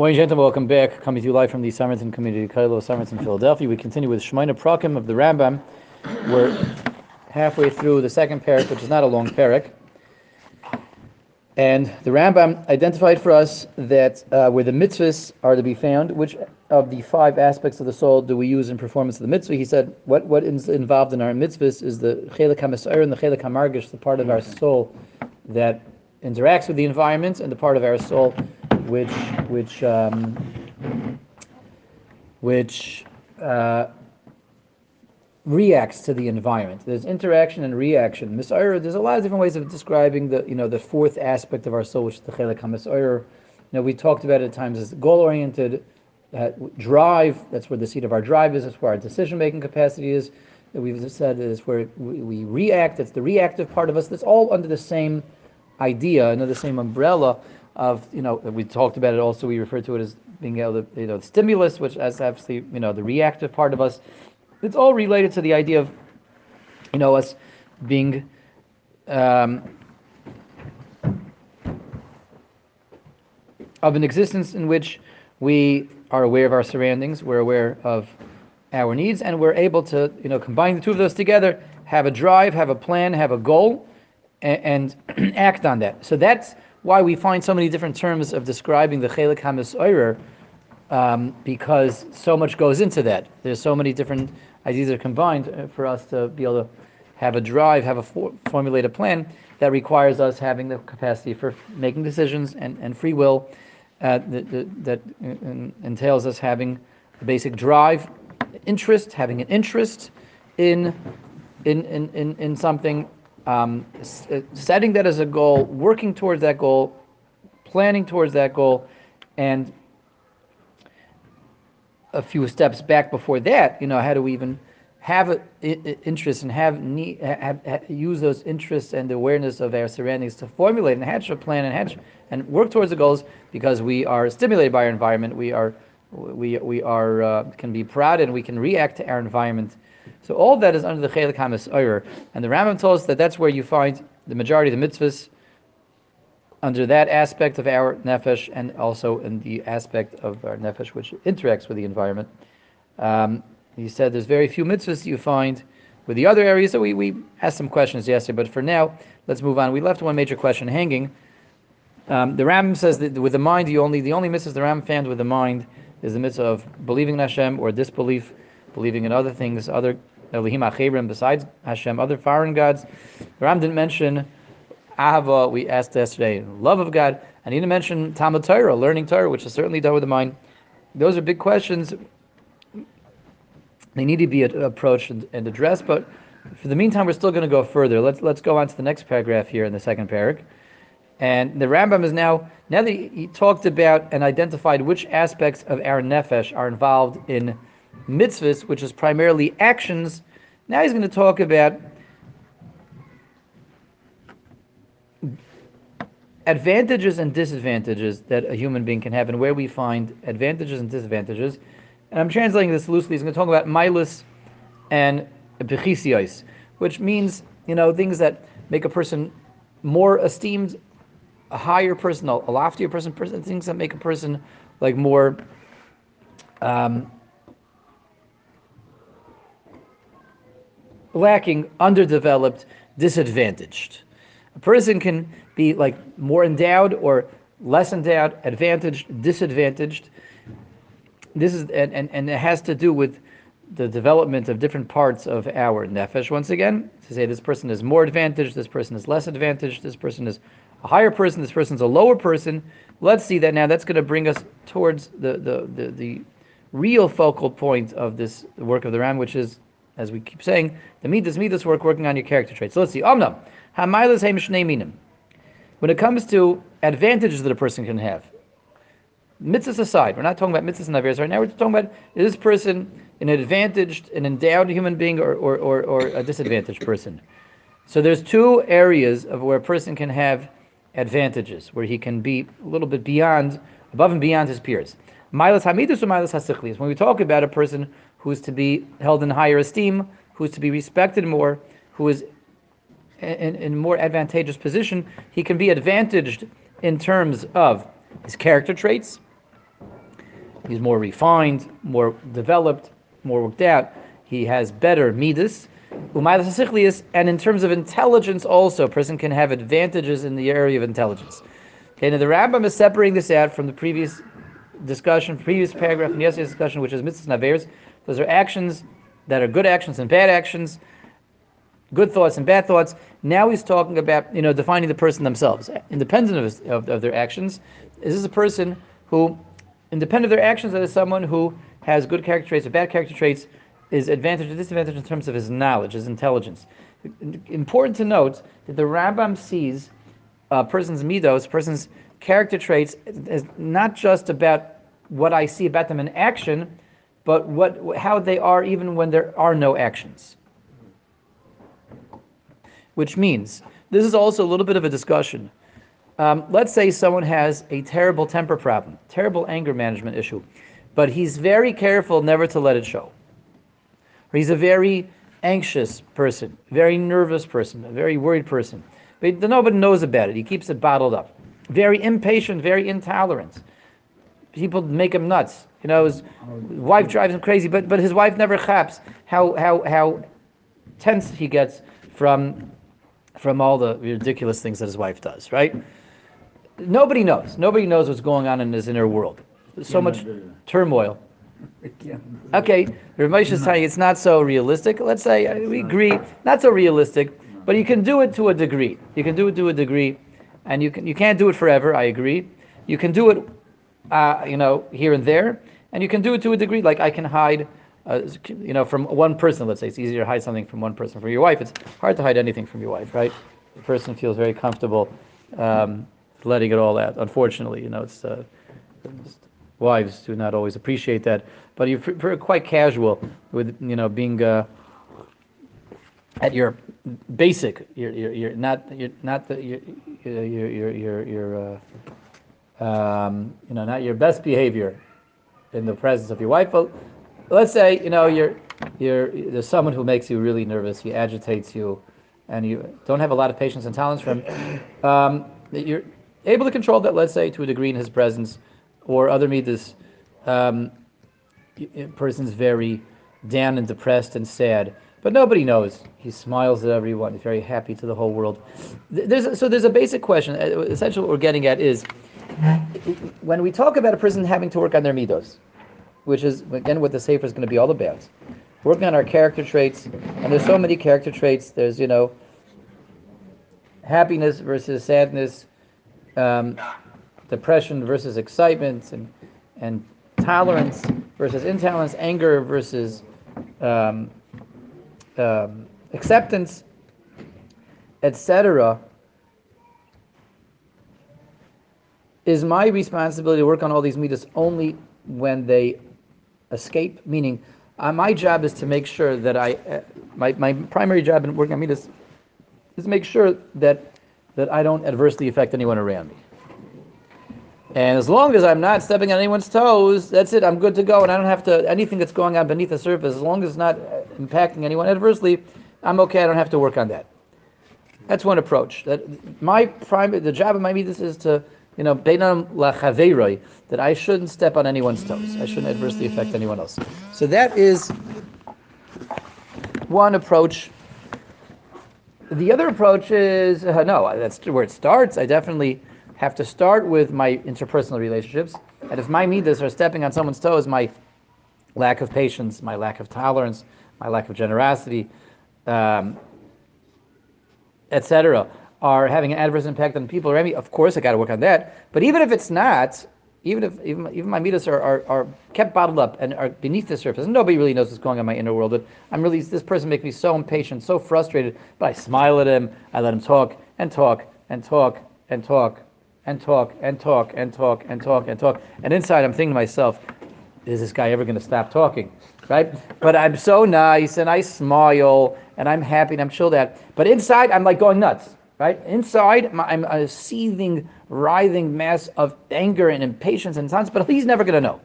Morning, gentlemen. Welcome back. Coming to you live from the Somerton Community College, Somerton, Philadelphia. We continue with Shemone Perakim of the Rambam. We're halfway through the second parak, which is not a long parak. And the Rambam identified for us that uh, where the mitzvahs are to be found, which of the five aspects of the soul do we use in performance of the mitzvah? He said what, what is involved in our mitzvahs is the chelik hamasayr and the chelik hamargish, the part of our soul that interacts with the environment, and the part of our soul which which um, which uh, reacts to the environment. There's interaction and reaction. Misayr, there's a lot of different ways of describing the you know the fourth aspect of our soul, which is the chelik hamasayr. You know, we talked about it at times as goal-oriented uh, drive. That's where the seat of our drive is. That's where our decision-making capacity is. We've said is where we, we react. It's the reactive part of us. That's all under the same idea, under the same umbrella of you know we talked about it also we refer to it as being able to you know the stimulus which as obviously you know the reactive part of us. It's all related to the idea of you know us being um, of an existence in which we are aware of our surroundings we're aware of our needs and we're able to you know combine the two of those together have a drive have a plan have a goal and act on that. So that's why we find so many different terms of describing the chelik hamis oirer, um, because so much goes into that. There's so many different ideas that are combined uh, for us to be able to have a drive, have a for, formulate a plan that requires us having the capacity for making decisions and, and free will uh, that, that uh, entails us having a basic drive, interest, having an interest in in, in, in, in something um, uh, setting that as a goal, working towards that goal, planning towards that goal, and a few steps back before that, you know, how do we even have an interest and have, need, have, have, use those interests and awareness of our surroundings to formulate and hatch a plan and hatch and work towards the goals because we are stimulated by our environment. We are we we are uh, can be proud and we can react to our environment so all that is under the Chelik Hamas Oyer. And the Rambam tells us that that's where you find the majority of the mitzvahs under that aspect of our nefesh and also in the aspect of our nefesh which interacts with the environment. Um, he said there's very few mitzvahs you find with the other areas. So we, we asked some questions yesterday, but for now, let's move on. We left one major question hanging. Um, the Rambam says that with the mind, you only the only mitzvahs the Rambam found with the mind is the mitzvah of believing in Hashem or disbelief, believing in other things, other Elohim Acherim, besides Hashem, other foreign gods. The Ram didn't mention Ahava, we asked yesterday, love of God, and he didn't mention Talmud Torah, learning Torah, which is certainly done with the mind. Those are big questions. They need to be approached and, and addressed, but for the meantime, we're still going to go further. Let's let's go on to the next paragraph here in the second paragraph. And the Rambam is now, now that he talked about and identified which aspects of our nefesh are involved in mitzvahs, which is primarily actions. Now he's going to talk about advantages and disadvantages that a human being can have and where we find advantages and disadvantages. And I'm translating this loosely. He's going to talk about milus and bechisios, which means, you know, things that make a person more esteemed, a higher person, a loftier person, person things that make a person like more um, lacking, underdeveloped, disadvantaged. A person can be like more endowed or less endowed, advantaged, disadvantaged. This is and, and, and it has to do with the development of different parts of our nefesh. Once again, to say this person is more advantaged, this person is less advantaged, this person is a higher person, this person is a lower person. Let's see that now. That's going to bring us towards the the the, the real focal point of this work of the Ram, which is as we keep saying, the midas midas work working on your character traits. So let's see. Omnam, hamailas minim. When it comes to advantages that a person can have, mitzvahs aside, we're not talking about mitzvahs and avirs right now. We're talking about is this person an advantaged, an endowed human being, or, or, or, or a disadvantaged person? So there's two areas of where a person can have advantages, where he can be a little bit beyond, above and beyond his peers. Milas hamidus or milas hasichlis. When we talk about a person who is to be held in higher esteem, who is to be respected more, who is in, in more advantageous position, he can be advantaged in terms of his character traits, he's more refined, more developed, more worked out. He has better midas. And in terms of intelligence, also, a person can have advantages in the area of intelligence. Okay, now the Rambam is separating this out from the previous discussion, previous paragraph in yesterday's discussion, which is mitzvahs naveres. Those are actions that are good actions and bad actions, good thoughts and bad thoughts. Now he's talking about you know defining the person themselves, independent of, his, of, of their actions. Is this a person who, independent of their actions, that is someone who has good character traits or bad character traits, is advantage or disadvantage in terms of his knowledge, his intelligence. Important to note that the Rambam sees a person's midos, a person's character traits, as not just about what I see about them in action, but what how they are even when there are no actions. Which means this is also a little bit of a discussion. Um, let's say someone has a terrible temper problem, terrible anger management issue, but he's very careful never to let it show. Or he's a very anxious person, very nervous person, a very worried person. But nobody knows about it. He keeps it bottled up. Very impatient, very intolerant. People make him nuts. You know, his wife drives him crazy, but, but his wife never chaps how, how, how tense he gets from, from all the ridiculous things that his wife does, right? Nobody knows. Nobody knows what's going on in his inner world. There's so much turmoil. Okay, Ramesh is telling you it's not so realistic. Let's say uh, we agree, not so realistic, but you can do it to a degree. You can do it to a degree, and you can you can't do it forever. I agree. You can do it, uh, you know, here and there, and you can do it to a degree. Like I can hide, uh, you know, from one person. Let's say it's easier to hide something from one person. From your wife, it's hard to hide anything from your wife, right? The person feels very comfortable um, letting it all out. Unfortunately, you know, it's. Uh, wives do not always appreciate that, but you're quite casual with you know being uh, at your basic. You're, you're, you're not you're not the you're you're you're, you're, you're uh, um, you know not your best behavior in the presence of your wife. But let's say you know you're you're there's someone who makes you really nervous. He agitates you, and you don't have a lot of patience and tolerance for him. Um, you're able to control that. Let's say to a degree in his presence, or other midas. Um, a person's very down and depressed and sad but nobody knows. He smiles at everyone. He's very happy to the whole world. There's so there's a basic question. Uh, essentially, what we're getting at is when we talk about a person having to work on their midos, which is again what the sefer is going to be all about, working on our character traits. And there's so many character traits. There's you know happiness versus sadness, um, depression versus excitement, and and tolerance versus intolerance, anger versus um, um, acceptance, etc., is my responsibility to work on all these midas only when they escape? Meaning, uh, my job is to make sure that I, uh, my, my primary job in working on midas is to make sure that that I don't adversely affect anyone around me. And as long as I'm not stepping on anyone's toes, that's it. I'm good to go, and I don't have to anything that's going on beneath the surface. As long as it's not impacting anyone adversely, I'm okay. I don't have to work on that. That's one approach. That my prime, the job of my midas is to, you know, beinam that I shouldn't step on anyone's toes. I shouldn't adversely affect anyone else. So that is one approach. The other approach is uh, no. That's where it starts. I definitely have to start with my interpersonal relationships. And if my midas are stepping on someone's toes, my lack of patience, my lack of tolerance, my lack of generosity, um, etc., are having an adverse impact on people around me, of course I got to work on that. But even if it's not, even if even, even my midas are, are, are kept bottled up and are beneath the surface, nobody really knows what's going on in my inner world. But I'm really this person makes me so impatient, so frustrated. But I smile at him, I let him talk and talk and talk and talk and talk and talk and talk and talk and talk. And inside, I'm thinking to myself, is this guy ever going to stop talking? Right? But I'm so nice and I smile and I'm happy and I'm chilled out. But inside, I'm like going nuts. Right? Inside, I'm a seething, writhing mass of anger and impatience and taunts, but he's never going to know.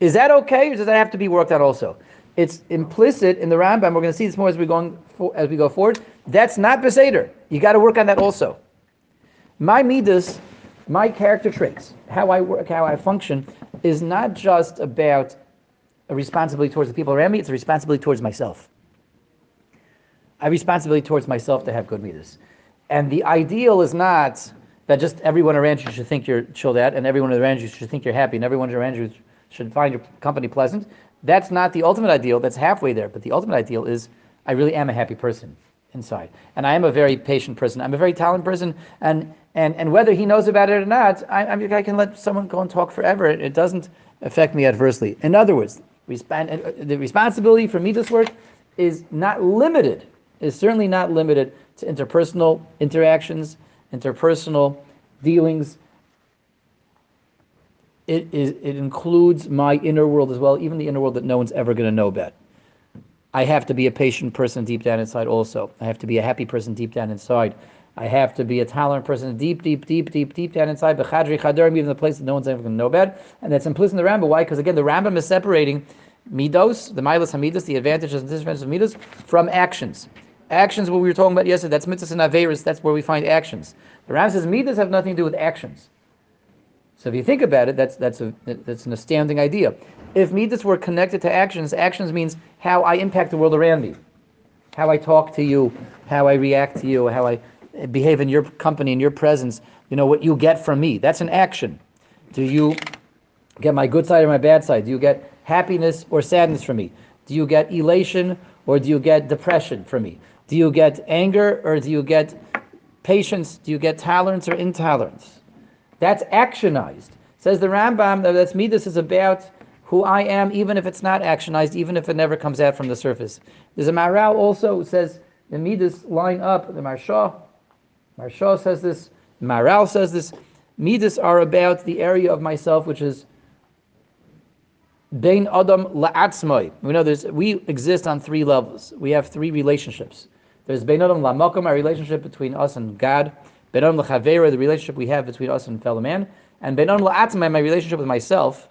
Is that okay, or does that have to be worked out also? It's implicit in the Rambam. We're going to see this more as we go as we go forward. That's not beseder. You got to work on that also. My midas my character traits, how I work, how I function, is not just about a responsibility towards the people around me, it's a responsibility towards myself. I responsibility towards myself to have good midas. And the ideal is not that just everyone around you should think you're chilled out, and everyone around you should think you're happy, and everyone around you should find your company pleasant. That's not the ultimate ideal. That's halfway there. But the ultimate ideal is I really am a happy person inside, and I am a very patient person. I'm a very talented person, and and and whether he knows about it or not, I, I, I can let someone go and talk forever. It, it doesn't affect me adversely. In other words, resp- uh, the responsibility for me this work is not limited. Is certainly not limited to interpersonal interactions, interpersonal dealings. It, is, it includes my inner world as well, even the inner world that no one's ever going to know about. I have to be a patient person deep down inside also. I have to be a happy person deep down inside. I have to be a tolerant person deep, deep, deep, deep, deep down inside. Bechadri chadarim, even the place that no one's ever going to know about. And that's implicit in the Rambam. Why? Because again, the Rambam is separating midos, the milas hamidas, the advantages and disadvantages of midos, from actions. Actions, what we were talking about yesterday, that's mitzvahs and averis, that's where we find actions. The Ram says midas have nothing to do with actions. So if you think about it, that's, that's, a, that's an astounding idea. If midas were connected to actions, actions means how I impact the world around me, how I talk to you, how I react to you, how I behave in your company, in your presence, you know, what you get from me. That's an action. Do you get my good side or my bad side? Do you get happiness or sadness from me? Do you get elation or do you get depression from me? Do you get anger or do you get patience? Do you get tolerance or intolerance? That's actionized. Says the Rambam that that's midas is about who I am, even if it's not actionized, even if it never comes out from the surface. There's a Maharal also who says the midas line up. The Maharsha, Maharsha says this. Maharal says this. Midas are about the area of myself which is Bein Adam la'atzmai. We know there's we exist on three levels. We have three relationships. There's Bein Adam Lamakom, our relationship between us and God. Bein Adam L'Chavera, the relationship we have between us and fellow man. And Bein Adam L'Atzmai, my relationship with myself.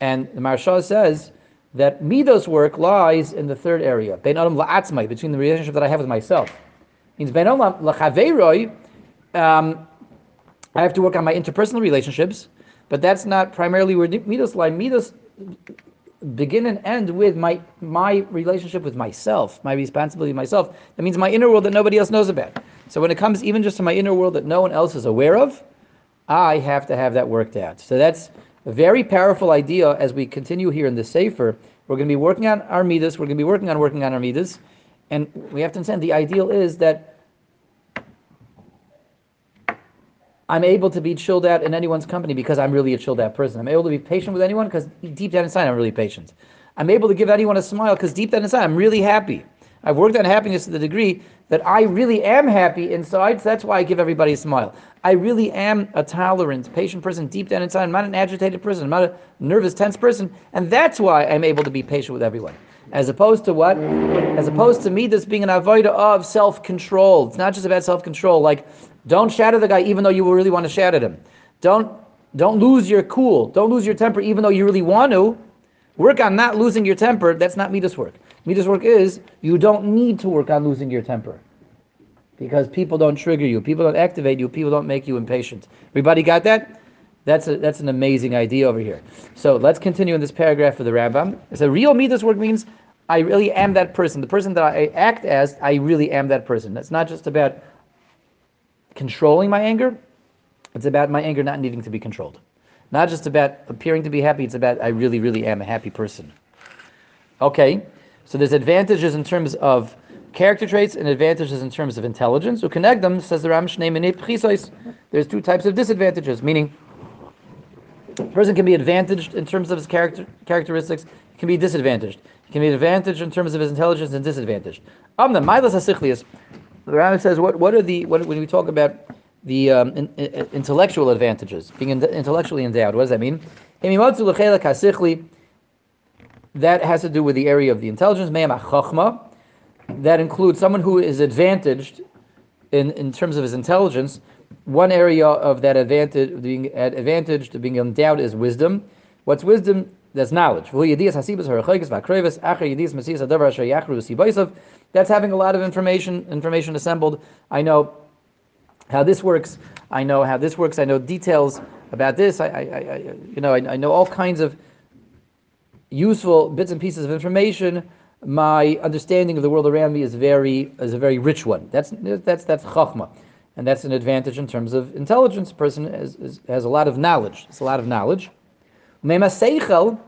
And the Maharsha says that Midos work lies in the third area. Bein Adam L'Atzmai, between the relationship that I have with myself. Means Bein Adam L'Chaveroi, um, I have to work on my interpersonal relationships, but that's not primarily where Midos lie. Midos begin and end with my my relationship with myself, my responsibility myself. That means my inner world that nobody else knows about. So when it comes even just to my inner world that no one else is aware of, I have to have that worked out. So that's a very powerful idea as we continue here in the Sefer. We're going to be working on our midas. We're going to be working on working on our midas. And we have to understand the ideal is that I'm able to be chilled out in anyone's company because I'm really a chilled out person. I'm able to be patient with anyone because deep down inside I'm really patient. I'm able to give anyone a smile because deep down inside I'm really happy. I've worked on happiness to the degree that I really am happy inside, so that's why I give everybody a smile. I really am a tolerant, patient person deep down inside. I'm not an agitated person. I'm not a nervous, tense person, and that's why I'm able to be patient with everyone. As opposed to what? As opposed to me, this being an avoider of self-control. It's not just about self-control. Like don't at the guy even though you really want to at him. Don't don't lose your cool. Don't lose your temper even though you really want to. Work on not losing your temper. That's not Midas work. Midas work is you don't need to work on losing your temper. Because people don't trigger you, people don't activate you, people don't make you impatient. Everybody got that? That's a, that's an amazing idea over here. So let's continue in this paragraph of the Rambam. So real Midas work means I really am that person. The person that I act as, I really am that person. That's not just about controlling my anger. It's about my anger not needing to be controlled. Not just about appearing to be happy, it's about I really, really am a happy person. Okay, so there's advantages in terms of character traits and advantages in terms of intelligence. So connect them, says the Ram There's two types of disadvantages, meaning a person can be advantaged in terms of his character characteristics, he can be disadvantaged. He can be advantaged in terms of his intelligence and disadvantaged. Amna, Asichlius. The Rambam says, what, what are the, what, when we talk about the um, in, in, intellectual advantages, being in, intellectually endowed, what does that mean? That has to do with the area of the intelligence, that includes someone who is advantaged in, in terms of his intelligence. One area of that advantage, being advantaged, being endowed, is wisdom. What's wisdom? That's knowledge. That's having a lot of information, information assembled. I know how this works. I know how this works. I know details about this. I, I, I you know, I, I know all kinds of useful bits and pieces of information. My understanding of the world around me is very is a very rich one. That's that's that's chachma, and that's an advantage in terms of intelligence. A person has, is, has a lot of knowledge. It's a lot of knowledge. seichel,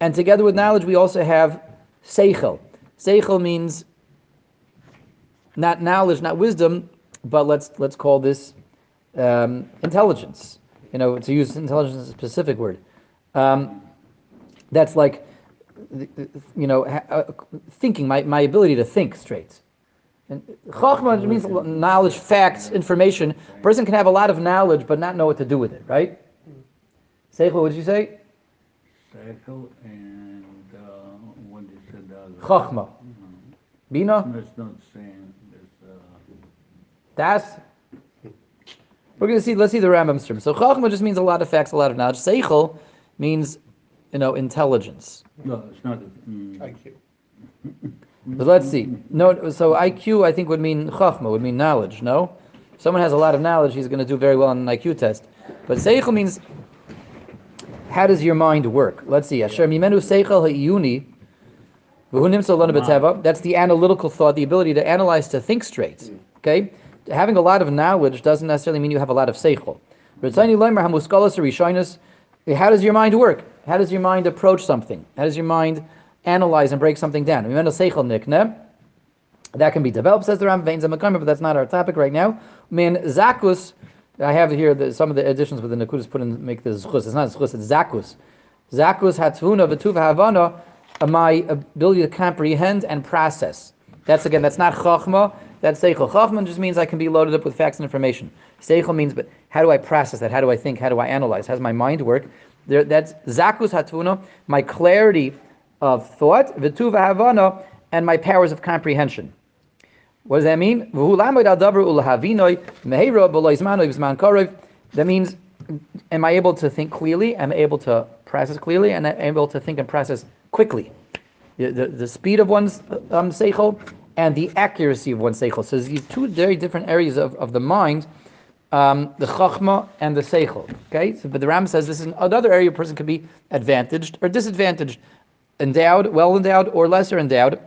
and together with knowledge, we also have seichel. Seichel means not knowledge, not wisdom, but let's let's call this um, intelligence. You know, to use intelligence as a specific word. Um, that's like, you know, uh, thinking, my, my ability to think straight. And Chachma means knowledge, facts, information. A person can have a lot of knowledge but not know what to do with it, right? Seichel, what did you say? Seichel and uh, what you said the other. Chachma. Bina? That's not saying Das? We're going to see, let's see the Rambam stream. So Chachma just means a lot of facts, a lot of knowledge. Seichel means you know, intelligence. no, it's not. Mm, IQ. But let's see. No, so IQ I think would mean chachma, would mean knowledge. No, if someone has a lot of knowledge, he's going to do very well on an IQ test. But seichel means how does your mind work? Let's see. Asher mimenu seichel ha'iyuni. That's the analytical thought, the ability to analyze, to think straight. Okay, having a lot of knowledge doesn't necessarily mean you have a lot of seichel. How does your mind work? How does your mind approach something? How does your mind analyze and break something down? That can be developed, says the Rambam, but that's not our topic right now. Min zakus, I have here the, some of the additions with the nakudas put in make this chus. It's not chus, it's zakus. Zakus hatvuna v'tuva havana, my ability to comprehend and process. That's again, that's not chachma. That's seichel. Chachma just means I can be loaded up with facts and information. Seichel means, but how do I process that? How do I think? How do I analyze? How does my mind work? There, that's zakus hatvuna, my clarity of thought, v'tuva havana, and my powers of comprehension. What does that mean? That means, am I able to think clearly? Am I able to process clearly? And am I able to think and process quickly? The, the, the speed of one's um, seichel and the accuracy of one's seichel. So these two very different areas of, of the mind um, the chachma and the seichel. Okay, so but the Ram says this is another area a person could be advantaged or disadvantaged, endowed, well endowed, or lesser endowed.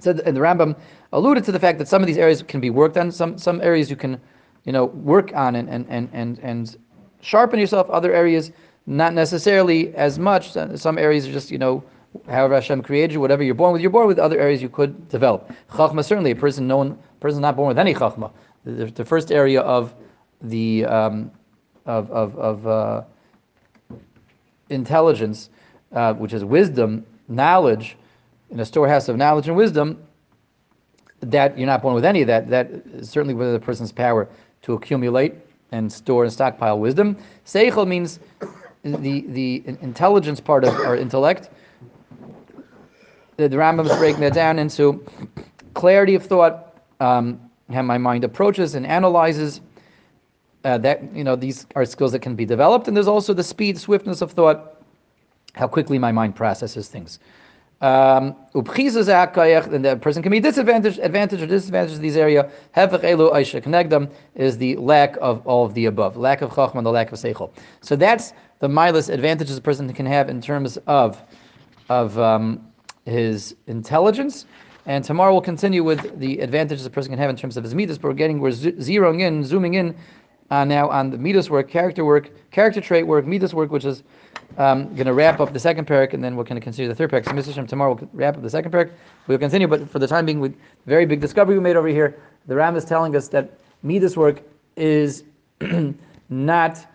So the, and the Rambam alluded to the fact that some of these areas can be worked on. Some some areas you can, you know, work on and and and and, and sharpen yourself. Other areas not necessarily as much. Some areas are just you know. However, Hashem created you, whatever you're born with, you're born with. Other areas you could develop. Chachma certainly a person known person not born with any chachma. The, the first area of the um, of of, of uh, intelligence, uh, which is wisdom, knowledge, in a storehouse of knowledge and wisdom. That you're not born with any of that. That is certainly within the person's power to accumulate and store and stockpile wisdom. Seichel means the the intelligence part of our intellect. The, the Rambam is breaking that down into clarity of thought, um, how my mind approaches and analyzes uh, that you know these are skills that can be developed, and there's also the speed, swiftness of thought, how quickly my mind processes things. Um, and the person can be disadvantaged, advantage or disadvantage in these them is the lack of all of the above, lack of chachma the lack of seichel. So that's the mindless advantages a person can have in terms of of um, his intelligence. And tomorrow we'll continue with the advantages a person can have in terms of his midas, but we're getting we're zeroing in, zooming in uh, now on the midas work, character work, character trait work, midas work, which is um, going to wrap up the second parak, and then we're going to consider the third parak. So, Mr. Shem, tomorrow we'll wrap up the second parak. We'll continue, but for the time being, with very big discovery we made over here, the Ram is telling us that midas work is not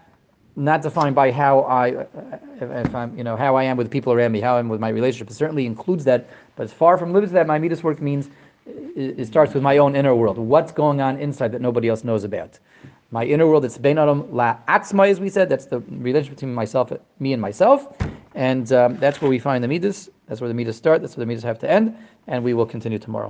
not defined by how I, if, if, I'm, you know, how I am with people around me, how I'm with my relationship. It certainly includes that, but it's far from limited that. My midas work means it, it starts with my own inner world. What's going on inside that nobody else knows about? my inner world. It's bein adam la atzma, as we said. That's the relationship between myself, me, and myself, and um, that's where we find the midas. That's where the midas start. That's where the midas have to end, and we will continue tomorrow.